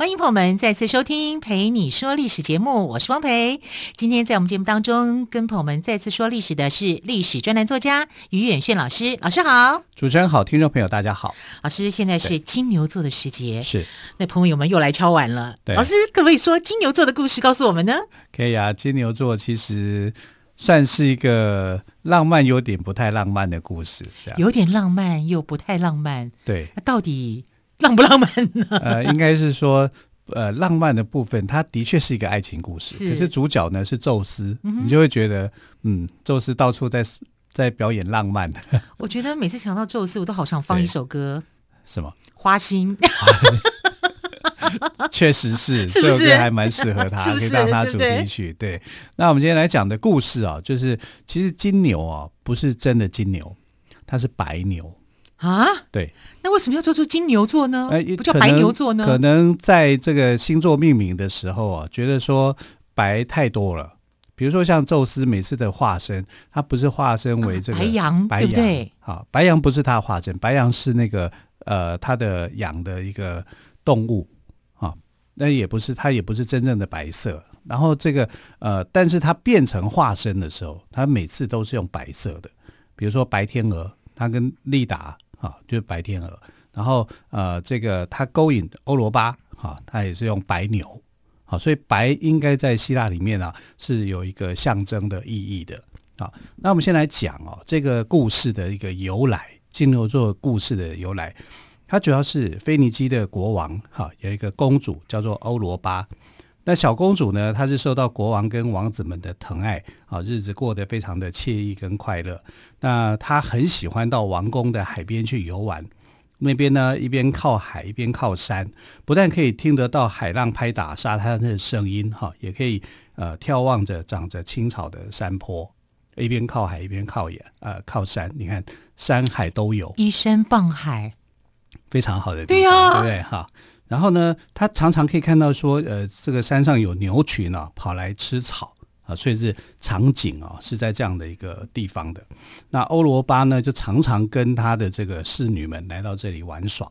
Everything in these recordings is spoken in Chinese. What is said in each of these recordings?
欢迎朋友们再次收听《陪你说历史》节目，我是汪培。今天在我们节目当中，跟朋友们再次说历史的是历史专栏作家于远炫老师。老师好，主持人好，听众朋友大家好。老师，现在是金牛座的时节，是那朋友们又来敲碗了。老师可不可以说金牛座的故事告诉我们呢？可以啊，金牛座其实算是一个浪漫，有点不太浪漫的故事，有点浪漫又不太浪漫。对，那到底？浪不浪漫呢？呃，应该是说，呃，浪漫的部分，它的确是一个爱情故事。是。可是主角呢是宙斯，嗯，你就会觉得，嗯，宙斯到处在在表演浪漫。我觉得每次想到宙斯，我都好想放一首歌。什么？花心。确实是，这首歌还蛮适合他，可以当他主题曲。对，对，对。那我们今天来讲的故事啊，就是其实金牛啊，不是真的金牛，它是白牛。啊，对，那为什么要做出金牛座呢？哎，不叫白牛座呢？可能在这个星座命名的时候啊，觉得说白太多了。比如说像宙斯每次的化身，他不是化身为这个、啊、白羊，白羊，对不对？好，白羊不是他的化身，白羊是那个呃他的养的一个动物啊，那也不是他也不是真正的白色。然后这个呃，但是他变成化身的时候，他每次都是用白色的，比如说白天鹅，他跟丽达。啊，就是白天鹅，然后呃，这个他勾引欧罗巴，哈、啊，他也是用白牛，好、所以白应该在希腊里面啊是有一个象征的意义的，啊，那我们先来讲哦，这个故事的一个由来，金牛座故事的由来，它主要是腓尼基的国王，哈、啊，有一个公主叫做欧罗巴。那小公主呢？她是受到国王跟王子们的疼爱，啊，日子过得非常的惬意跟快乐。那他很喜欢到王宫的海边去游玩，那边呢一边靠海一边靠山，不但可以听得到海浪拍打沙滩的声音，哈，也可以呃眺望着长着青草的山坡，一边靠海一边靠野，呃靠山，你看山海都有，依山傍海，非常好的地方，对呀，对不对？哈。然后呢，他常常可以看到说，呃，这个山上有牛群啊，跑来吃草啊，所以是场景啊，是在这样的一个地方的。那欧罗巴呢，就常常跟他的这个侍女们来到这里玩耍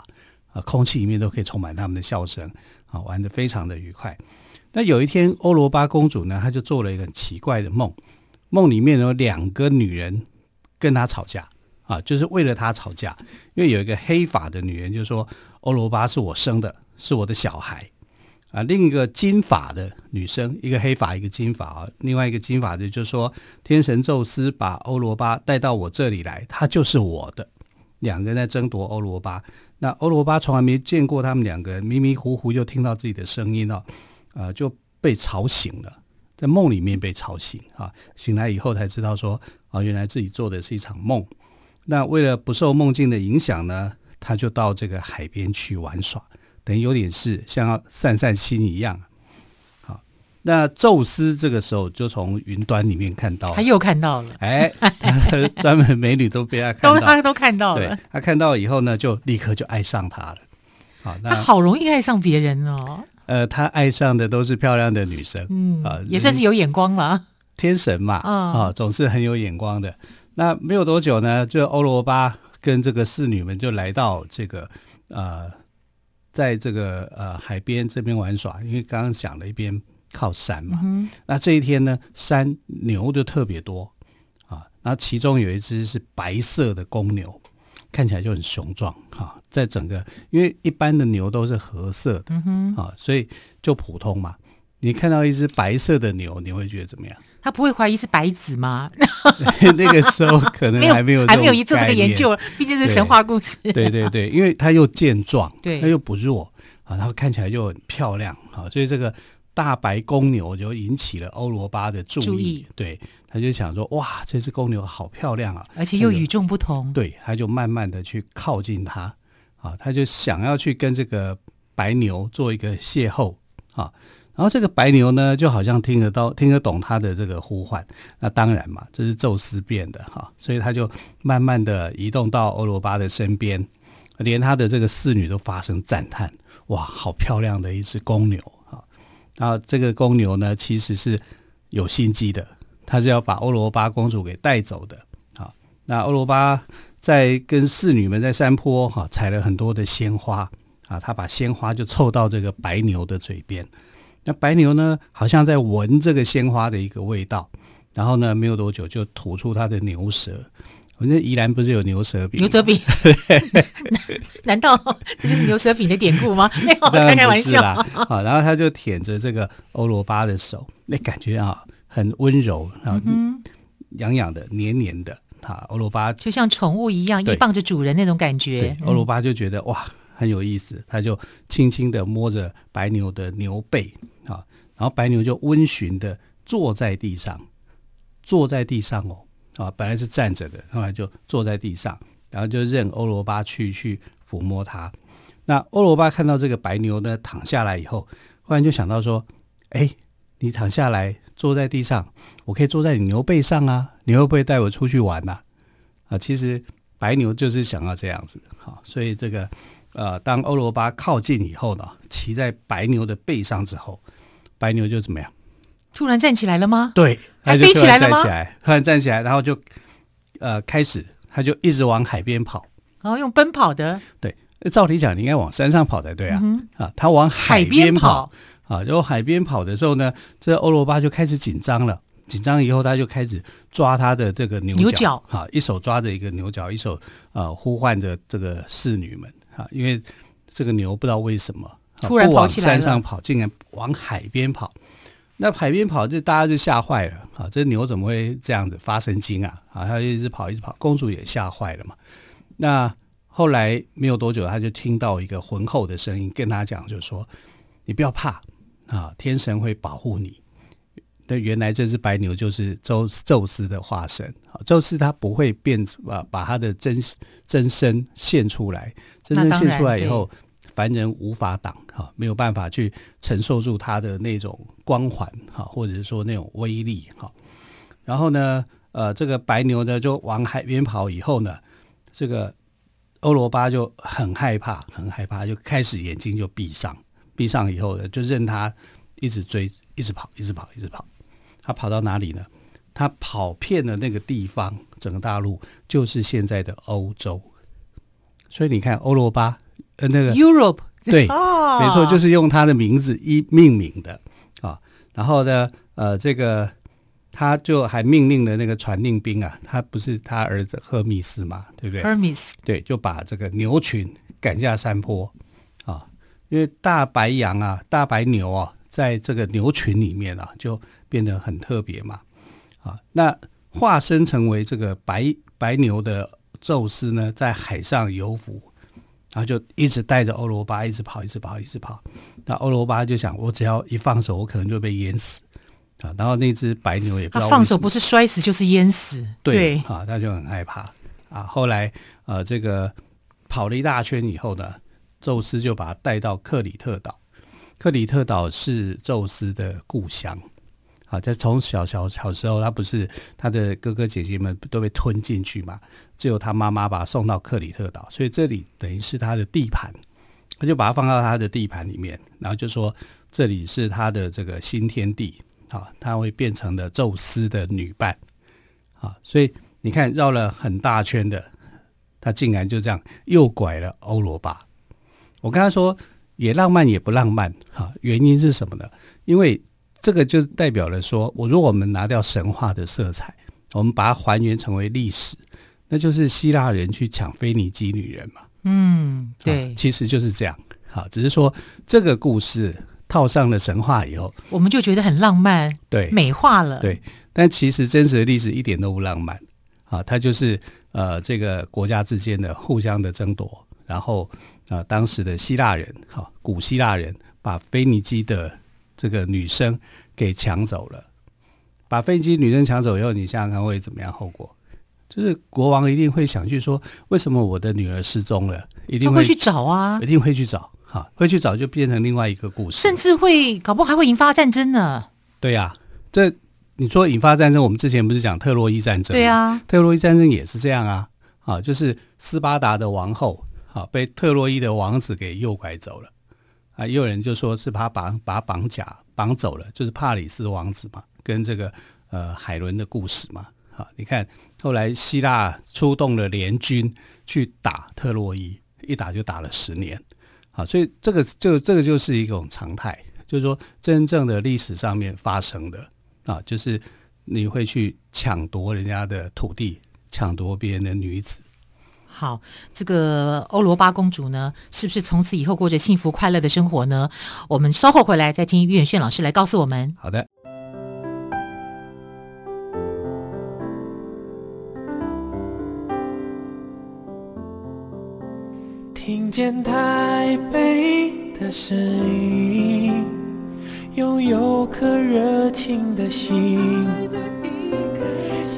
啊，空气里面都可以充满他们的笑声啊，玩得非常的愉快。那有一天，欧罗巴公主呢，她就做了一个很奇怪的梦，梦里面有两个女人跟她吵架啊，就是为了她吵架，因为有一个黑发的女人就说，欧罗巴是我生的。是我的小孩啊，另一个金发的女生，一个黑发，一个金发啊，另外一个金发的就说，天神宙斯把欧罗巴带到我这里来，他就是我的。两个人在争夺欧罗巴，那欧罗巴从来没见过他们两个人，迷迷糊糊就听到自己的声音了，呃，就被吵醒了，在梦里面被吵醒啊，醒来以后才知道说，啊，原来自己做的是一场梦。那为了不受梦境的影响呢，他就到这个海边去玩耍。等于有点事，像要散散心一样。好，那宙斯这个时候就从云端里面看到，他又看到了，哎，专门美女都被他看到，都他都看到了。对，他看到以后呢，就立刻就爱上他了。好，那他好容易爱上别人哦。呃，他爱上的都是漂亮的女生，嗯啊，也算是有眼光了。天神嘛，啊、哦，总是很有眼光的。那没有多久呢，就欧罗巴跟这个侍女们就来到这个呃。在这个呃海边这边玩耍，因为刚刚讲了一边靠山嘛，嗯，那这一天呢，山牛就特别多啊，然后其中有一只是白色的公牛，看起来就很雄壮哈，啊，在整个因为一般的牛都是褐色的，嗯，啊，所以就普通嘛。你看到一只白色的牛，你会觉得怎么样？他不会怀疑是白子吗？那个时候可能还 没有，还没有做这个研究，毕竟是神话故事。对对对，因为他又健壮，对，他又不弱啊，然后看起来又很漂亮啊，所以这个大白公牛就引起了欧罗巴的注意。注意对，他就想说：哇，这只公牛好漂亮啊，而且又与众不同。对，他就慢慢的去靠近它啊，他就想要去跟这个白牛做一个邂逅啊。然后这个白牛呢，就好像听得到、听得懂他的这个呼唤。那当然嘛，这是宙斯变的哈，所以他就慢慢的移动到欧罗巴的身边，连他的这个侍女都发生赞叹：哇，好漂亮的一只公牛啊！然后这个公牛呢，其实是有心机的，他是要把欧罗巴公主给带走的。好，那欧罗巴在跟侍女们在山坡哈采了很多的鲜花啊，他把鲜花就凑到这个白牛的嘴边。那白牛呢，好像在闻这个鲜花的一个味道，然后呢，没有多久就吐出它的牛舌。我们宜兰不是有牛舌饼？牛舌饼？难道这就是牛舌饼的典故吗？没有，开开玩笑。好，然后他就舔着这个欧罗巴的手，那感觉啊，很温柔，然后痒痒的、黏黏的。哈，欧罗巴就像宠物一样，依傍着主人那种感觉。欧罗巴就觉得哇，很有意思，他就轻轻的摸着白牛的牛背。啊，然后白牛就温驯的坐在地上，坐在地上哦，啊，本来是站着的，后来就坐在地上，然后就任欧罗巴去去抚摸它。那欧罗巴看到这个白牛呢躺下来以后，忽然就想到说：“哎，你躺下来坐在地上，我可以坐在你牛背上啊，你会不会带我出去玩呐？”啊，其实白牛就是想要这样子，好，所以这个呃，当欧罗巴靠近以后呢，骑在白牛的背上之后。白牛就怎么样？突然站起来了吗？对，还飞起来了吗？突然站起来，然后就呃开始，他就一直往海边跑。然后用奔跑的。对，照理讲你应该往山上跑才对啊。嗯、啊，他往海边跑，跑啊。然后海边跑的时候呢，这欧罗巴就开始紧张了。紧张以后，他就开始抓他的这个牛角，牛角啊，一手抓着一个牛角，一手呃呼唤着这个侍女们啊，因为这个牛不知道为什么。突然跑起来了，往山上跑，竟然往海边跑。那海边跑，就大家就吓坏了啊！这牛怎么会这样子发神经啊？啊，他就一直跑，一直跑，公主也吓坏了嘛。那后来没有多久，他就听到一个浑厚的声音跟他讲，就是说：“你不要怕啊，天神会保护你。”那原来这只白牛就是宙宙斯的化身啊！宙斯他不会变把把他的真真身现出来，真身现出来以后。凡人无法挡哈，没有办法去承受住他的那种光环哈，或者是说那种威力哈。然后呢，呃，这个白牛呢就往海边跑，以后呢，这个欧罗巴就很害怕，很害怕，就开始眼睛就闭上，闭上以后呢，就任他一直追，一直跑，一直跑，一直跑。他跑到哪里呢？他跑遍了那个地方，整个大陆就是现在的欧洲。所以你看，欧罗巴。呃，那个 Europe 对，哦、没错，就是用他的名字一命名的啊。然后呢，呃，这个他就还命令了那个传令兵啊，他不是他儿子赫密斯嘛，对不对？Hermes 对，就把这个牛群赶下山坡啊，因为大白羊啊，大白牛啊，在这个牛群里面啊，就变得很特别嘛啊。那化身成为这个白白牛的宙斯呢，在海上游浮。然后就一直带着欧罗巴一直跑，一直跑，一直跑。那欧罗巴就想，我只要一放手，我可能就被淹死啊。然后那只白牛也不知道他放手不是摔死就是淹死，对，对啊，他就很害怕啊。后来呃，这个跑了一大圈以后呢，宙斯就把他带到克里特岛。克里特岛是宙斯的故乡。啊，在从小小小时候，他不是他的哥哥姐姐们都被吞进去嘛？只有他妈妈把他送到克里特岛，所以这里等于是他的地盘，他就把他放到他的地盘里面，然后就说这里是他的这个新天地，啊，他会变成了宙斯的女伴，啊，所以你看绕了很大圈的，他竟然就这样诱拐了欧罗巴。我跟他说也浪漫也不浪漫，哈，原因是什么呢？因为。这个就代表了说，我如果我们拿掉神话的色彩，我们把它还原成为历史，那就是希腊人去抢腓尼基女人嘛。嗯，对，其实就是这样。好，只是说这个故事套上了神话以后，我们就觉得很浪漫，对，美化了。对，但其实真实的历史一点都不浪漫。啊，它就是呃，这个国家之间的互相的争夺，然后啊、呃，当时的希腊人，哈，古希腊人把腓尼基的。这个女生给抢走了，把飞机女生抢走以后，你想想看会怎么样后果？就是国王一定会想去说，为什么我的女儿失踪了？一定会，会去找啊，一定会去找。哈，会去找就变成另外一个故事，甚至会搞不好还会引发战争呢。对呀、啊，这你说引发战争，我们之前不是讲特洛伊战争？对啊，特洛伊战争也是这样啊，啊，就是斯巴达的王后啊被特洛伊的王子给诱拐走了啊，也有人就说是把他绑把绑架绑走了，就是帕里斯王子嘛，跟这个呃海伦的故事嘛。啊，你看后来希腊出动了联军去打特洛伊，一打就打了十年。啊，所以这个就这个就是一种常态，就是说真正的历史上面发生的啊，就是你会去抢夺人家的土地，抢夺别人的女子。好，这个欧罗巴公主呢，是不是从此以后过着幸福快乐的生活呢？我们稍后回来再听于远炫老师来告诉我们。好的。听见台北的声音，拥有颗热情的心，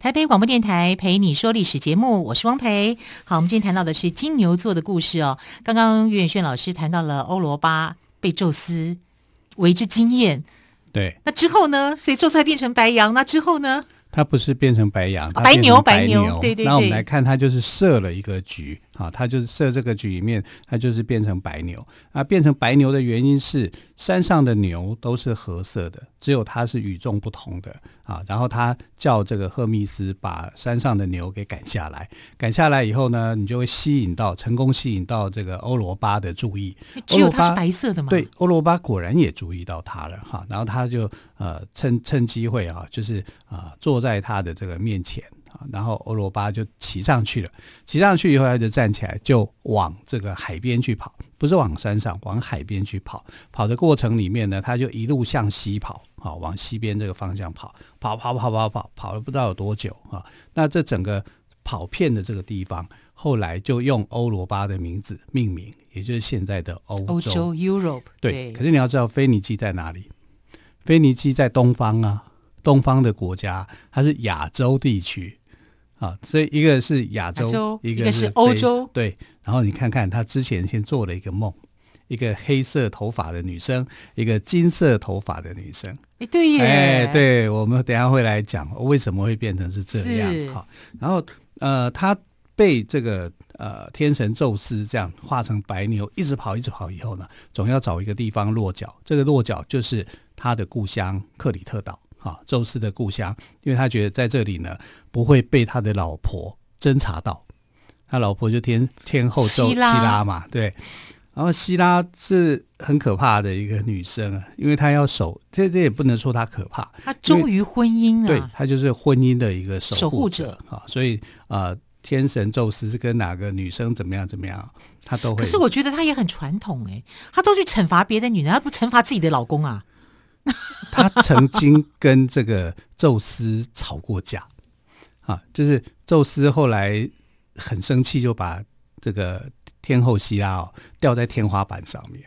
台北广播电台陪你说历史节目，我是汪培。好，我们今天谈到的是金牛座的故事哦。刚刚于远炫老师谈到了欧罗巴被宙斯为之惊艳，对。那之后呢？所以宙斯还变成白羊，那之后呢？他不是变成白羊，白牛，白牛，对对对。那我们来看，他就是设了一个局啊，他就是设这个局里面，他就是变成白牛。啊，变成白牛的原因是山上的牛都是褐色的，只有它是与众不同的啊。然后他叫这个赫密斯把山上的牛给赶下来，赶下来以后呢，你就会吸引到成功吸引到这个欧罗巴的注意。只有它是白色的吗？对，欧罗巴果然也注意到他了哈。然后他就呃趁趁机会啊，就是啊坐。在他的这个面前啊，然后欧罗巴就骑上去了。骑上去以后，他就站起来，就往这个海边去跑，不是往山上，往海边去跑。跑的过程里面呢，他就一路向西跑，啊，往西边这个方向跑，跑跑跑跑跑，跑了不知道有多久啊。那这整个跑遍的这个地方，后来就用欧罗巴的名字命名，也就是现在的欧洲。欧洲 Europe 对。对，可是你要知道，腓尼基在哪里？腓尼基在东方啊。东方的国家，它是亚洲地区啊，所以一个是亚洲，洲一个是欧洲。对，然后你看看他之前先做了一个梦，一个黑色头发的女生，一个金色头发的女生。哎，对耶，哎，对，我们等一下会来讲为什么会变成是这样。好，然后呃，他被这个呃天神宙斯这样化成白牛，一直跑，一直跑以后呢，总要找一个地方落脚。这个落脚就是他的故乡克里特岛。啊，宙斯的故乡，因为他觉得在这里呢不会被他的老婆侦查到，他老婆就天天后宙希拉嘛，对。然后希拉是很可怕的一个女生啊，因为她要守，这这也不能说她可怕，她忠于婚姻啊，对，她就是婚姻的一个守护者，者啊。所以啊、呃，天神宙斯是跟哪个女生怎么样怎么样，她都会。可是我觉得她也很传统哎，她都去惩罚别的女人，她不惩罚自己的老公啊。他曾经跟这个宙斯吵过架，啊，就是宙斯后来很生气，就把这个天后希拉哦吊在天花板上面。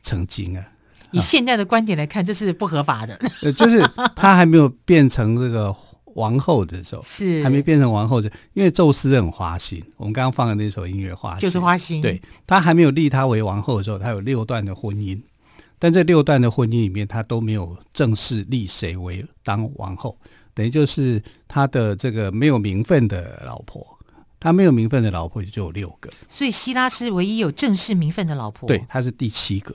曾经啊，以现在的观点来看，这是不合法的。呃，就是他还没有变成这个王后的时候，是还没变成王后的，因为宙斯很花心。我们刚刚放的那首音乐《花心》，就是花心。对，他还没有立他为王后的时候，他有六段的婚姻。但这六段的婚姻里面，他都没有正式立谁为当王后，等于就是他的这个没有名分的老婆，他没有名分的老婆也就有六个，所以希拉是唯一有正式名分的老婆，对，他是第七个，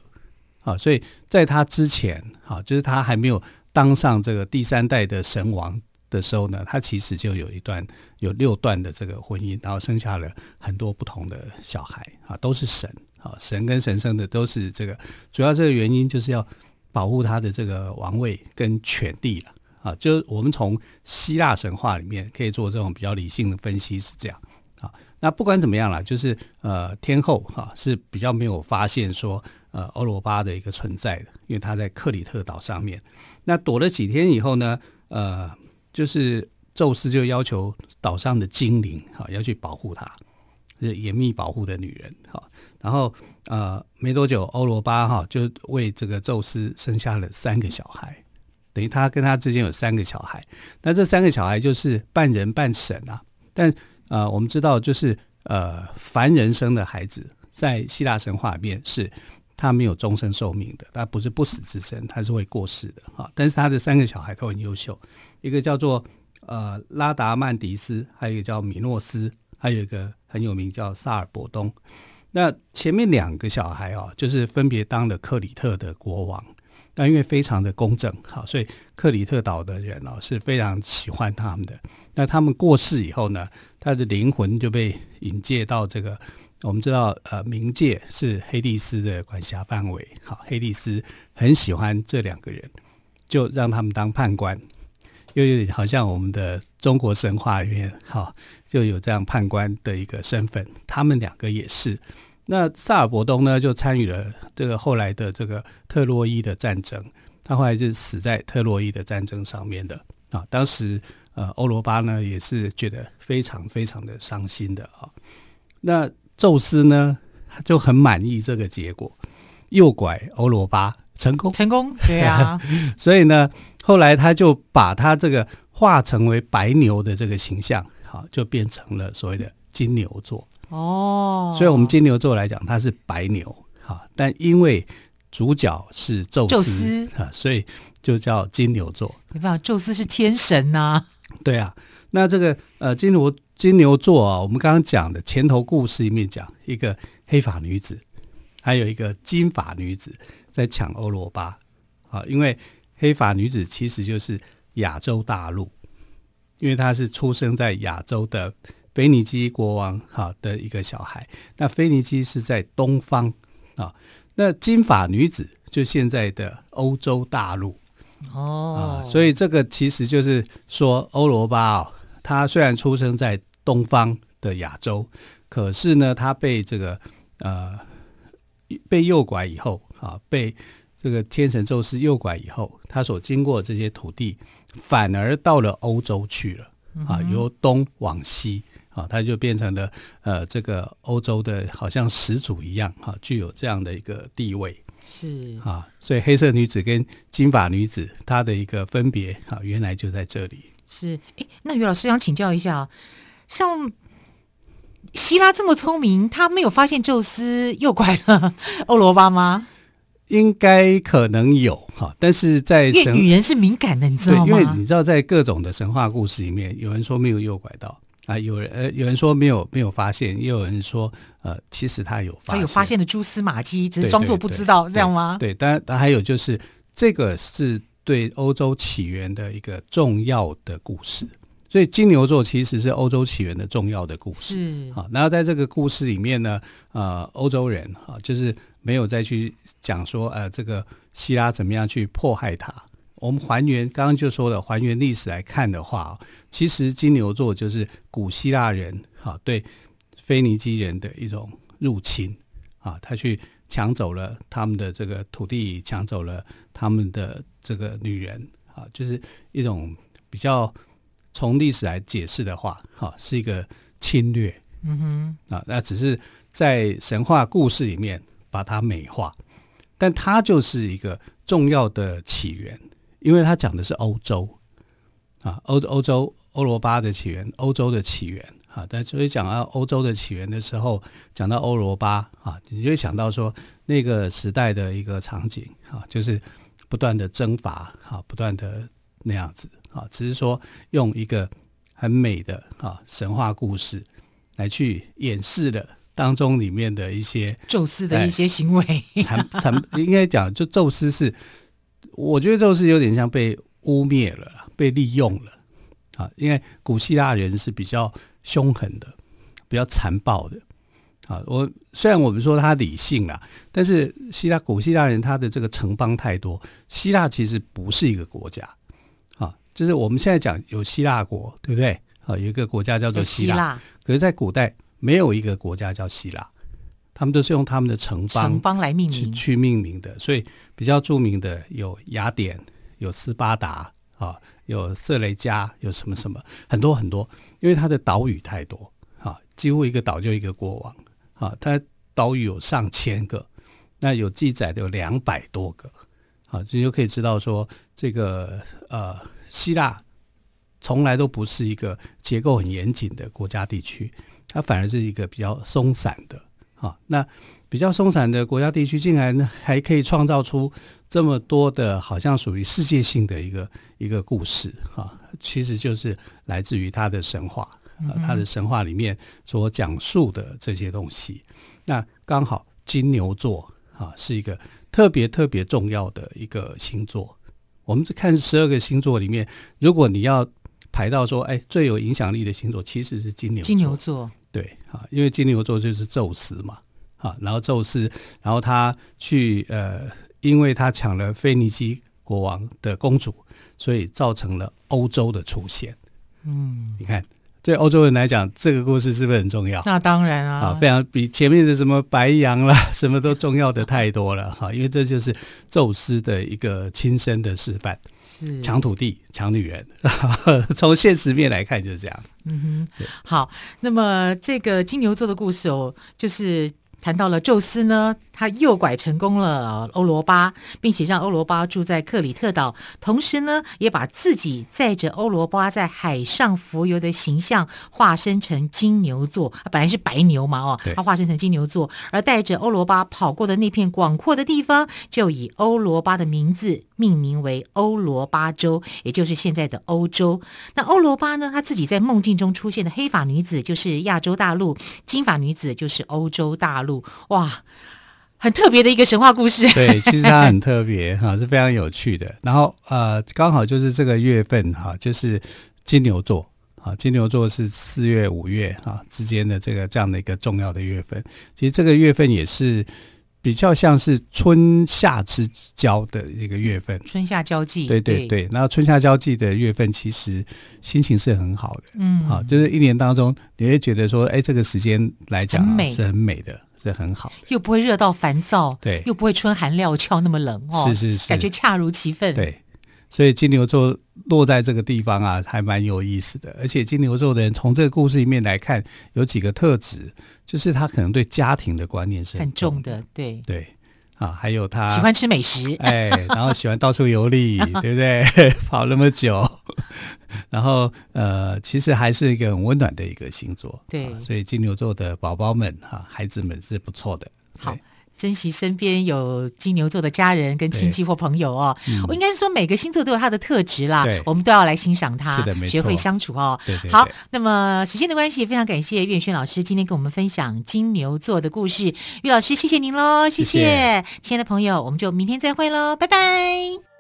啊，所以在他之前，啊，就是他还没有当上这个第三代的神王的时候呢，他其实就有一段有六段的这个婚姻，然后生下了很多不同的小孩，啊，都是神。啊，神跟神圣的都是这个，主要这个原因就是要保护他的这个王位跟权力了。啊，就是我们从希腊神话里面可以做这种比较理性的分析是这样。啊。那不管怎么样啦，就是呃天后哈、是比较没有发现说呃欧罗巴的一个存在的，因为他在克里特岛上面。那躲了几天以后呢，呃，就是宙斯就要求岛上的精灵哈、要去保护他，是严密保护的女人哈、然后呃没多久，欧罗巴哈、就为这个宙斯生下了三个小孩，等于他跟他之间有三个小孩。那这三个小孩就是半人半神啊，但。呃，我们知道，就是呃，凡人生的孩子，在希腊神话里面是他没有终身寿命的，他不是不死之身，他是会过世的哈。但是他的三个小孩都很优秀，一个叫做呃拉达曼迪斯，还有一个叫米诺斯，还有一个很有名叫萨尔伯东。那前面两个小孩啊，就是分别当了克里特的国王。但因为非常的公正，好，所以克里特岛的人哦是非常喜欢他们的。那他们过世以后呢，他的灵魂就被引介到这个，我们知道，呃，冥界是黑帝斯的管辖范围。好，黑帝斯很喜欢这两个人，就让他们当判官，又有点好像我们的中国神话里面，好，就有这样判官的一个身份。他们两个也是。那萨尔伯东呢，就参与了这个后来的这个特洛伊的战争，他后来就死在特洛伊的战争上面的啊。当时呃，欧罗巴呢也是觉得非常非常的伤心的啊。那宙斯呢就很满意这个结果，诱拐欧罗巴成功，成功，对啊。所以呢，后来他就把他这个化成为白牛的这个形象，好，就变成了所谓的金牛座。哦，所以，我们金牛座来讲，它是白牛哈，但因为主角是宙斯，啊，所以就叫金牛座。没办法，宙斯是天神呐、啊。对啊，那这个呃，金牛金牛座啊，我们刚刚讲的前头故事里面讲一个黑发女子，还有一个金发女子在抢欧罗巴啊，因为黑发女子其实就是亚洲大陆，因为她是出生在亚洲的。腓尼基国王哈的一个小孩，那腓尼基是在东方啊，那金发女子就现在的欧洲大陆。哦，啊，所以这个其实就是说欧罗巴哦，他虽然出生在东方的亚洲，可是呢，他被这个呃被诱拐以后啊，被这个天神宙斯诱拐以后，他所经过这些土地反而到了欧洲去了啊，由东往西。啊，他就变成了呃，这个欧洲的好像始祖一样，哈、啊，具有这样的一个地位。是啊，所以黑色女子跟金发女子她的一个分别，啊，原来就在这里。是，哎，那于老师想请教一下，像希拉这么聪明，他没有发现宙斯诱拐了欧罗巴吗？应该可能有哈，但是在神女人是敏感的，你知道吗？因为你知道，在各种的神话故事里面，有人说没有诱拐到。啊，有人呃，有人说没有没有发现，也有人说呃，其实他有发现，他有发现的蛛丝马迹，只是装作不知道，这样吗？对，当然，当然还有就是这个是对欧洲起源的一个重要的故事，所以金牛座其实是欧洲起源的重要的故事。是好，然后在这个故事里面呢，呃，欧洲人啊，就是没有再去讲说呃，这个希腊怎么样去迫害他。我们还原刚刚就说了，还原历史来看的话，其实金牛座就是古希腊人哈对腓尼基人的一种入侵啊，他去抢走了他们的这个土地，抢走了他们的这个女人啊，就是一种比较从历史来解释的话，哈，是一个侵略。嗯哼，啊，那只是在神话故事里面把它美化，但它就是一个重要的起源。因为他讲的是欧洲啊，欧欧洲欧罗巴的起源，欧洲的起源啊，但所以讲到欧洲的起源的时候，讲到欧罗巴啊，你就会想到说那个时代的一个场景啊，就是不断的征伐啊，不断的那样子啊，只是说用一个很美的啊神话故事来去掩饰了当中里面的一些宙斯的一些行为，残残应该讲就宙斯是。我觉得就是有点像被污蔑了，被利用了啊！因为古希腊人是比较凶狠的，比较残暴的啊。我虽然我们说他理性啊，但是希腊古希腊人他的这个城邦太多，希腊其实不是一个国家啊。就是我们现在讲有希腊国，对不对啊，有一个国家叫做希腊，希腊可是，在古代没有一个国家叫希腊，他们都是用他们的城邦城邦来命名去命名的。所以比较著名的有雅典，有斯巴达啊，有色雷加，有什么什么很多很多，因为它的岛屿太多啊，几乎一个岛就一个国王啊，它岛屿有上千个，那有记载的有两百多个。啊，这就可以知道说，这个呃，希腊从来都不是一个结构很严谨的国家地区，它反而是一个比较松散的。好，那比较松散的国家地区，竟然还可以创造出这么多的，好像属于世界性的一个一个故事。哈，其实就是来自于他的神话，啊，他的神话里面所讲述的这些东西。那刚好金牛座啊，是一个。特别特别重要的一个星座，我们看十二个星座里面，如果你要排到说，哎，最有影响力的星座其实是金牛座。金牛座，对啊，因为金牛座就是宙斯嘛，啊，然后宙斯，然后他去呃，因为他抢了腓尼基国王的公主，所以造成了欧洲的出现。嗯，你看。对欧洲人来讲，这个故事是不是很重要？那当然啊，啊，非常比前面的什么白羊啦，什么都重要的太多了哈。因为这就是宙斯的一个亲身的示范，是抢土地、抢女人。从现实面来看，就是这样。嗯哼，好。那么这个金牛座的故事哦，就是谈到了宙斯呢。他诱拐成功了欧罗巴，并且让欧罗巴住在克里特岛，同时呢，也把自己载着欧罗巴在海上浮游的形象化身成金牛座。本来是白牛嘛，哦，他化身成金牛座，而带着欧罗巴跑过的那片广阔的地方，就以欧罗巴的名字命名为欧罗巴州，也就是现在的欧洲。那欧罗巴呢，他自己在梦境中出现的黑发女子就是亚洲大陆，金发女子就是欧洲大陆。哇！很特别的一个神话故事，对，其实它很特别哈，是非常有趣的。然后呃，刚好就是这个月份哈，就是金牛座啊，金牛座是四月五月啊之间的这个这样的一个重要的月份。其实这个月份也是比较像是春夏之交的一个月份，春夏交际。对对对，然后春夏交际的月份其实心情是很好的，嗯，好，就是一年当中你会觉得说，哎，这个时间来讲是很美的。是很好，又不会热到烦躁，对，又不会春寒料峭那么冷哦，是是是，感觉恰如其分。对，所以金牛座落在这个地方啊，还蛮有意思的。而且金牛座的人从这个故事里面来看，有几个特质，就是他可能对家庭的观念是很重的，很重的，对对啊，还有他喜欢吃美食，哎，然后喜欢到处游历，对不对？跑那么久。然后，呃，其实还是一个很温暖的一个星座，对，啊、所以金牛座的宝宝们哈、啊，孩子们是不错的。好，珍惜身边有金牛座的家人跟亲戚或朋友哦。嗯、我应该是说，每个星座都有它的特质啦，我们都要来欣赏它，是的，没错，学会相处哦。对，对对。好，那么时间的关系，非常感谢岳轩老师今天跟我们分享金牛座的故事。岳老师，谢谢您喽，谢谢，谢谢亲爱的朋友，我们就明天再会喽，拜拜。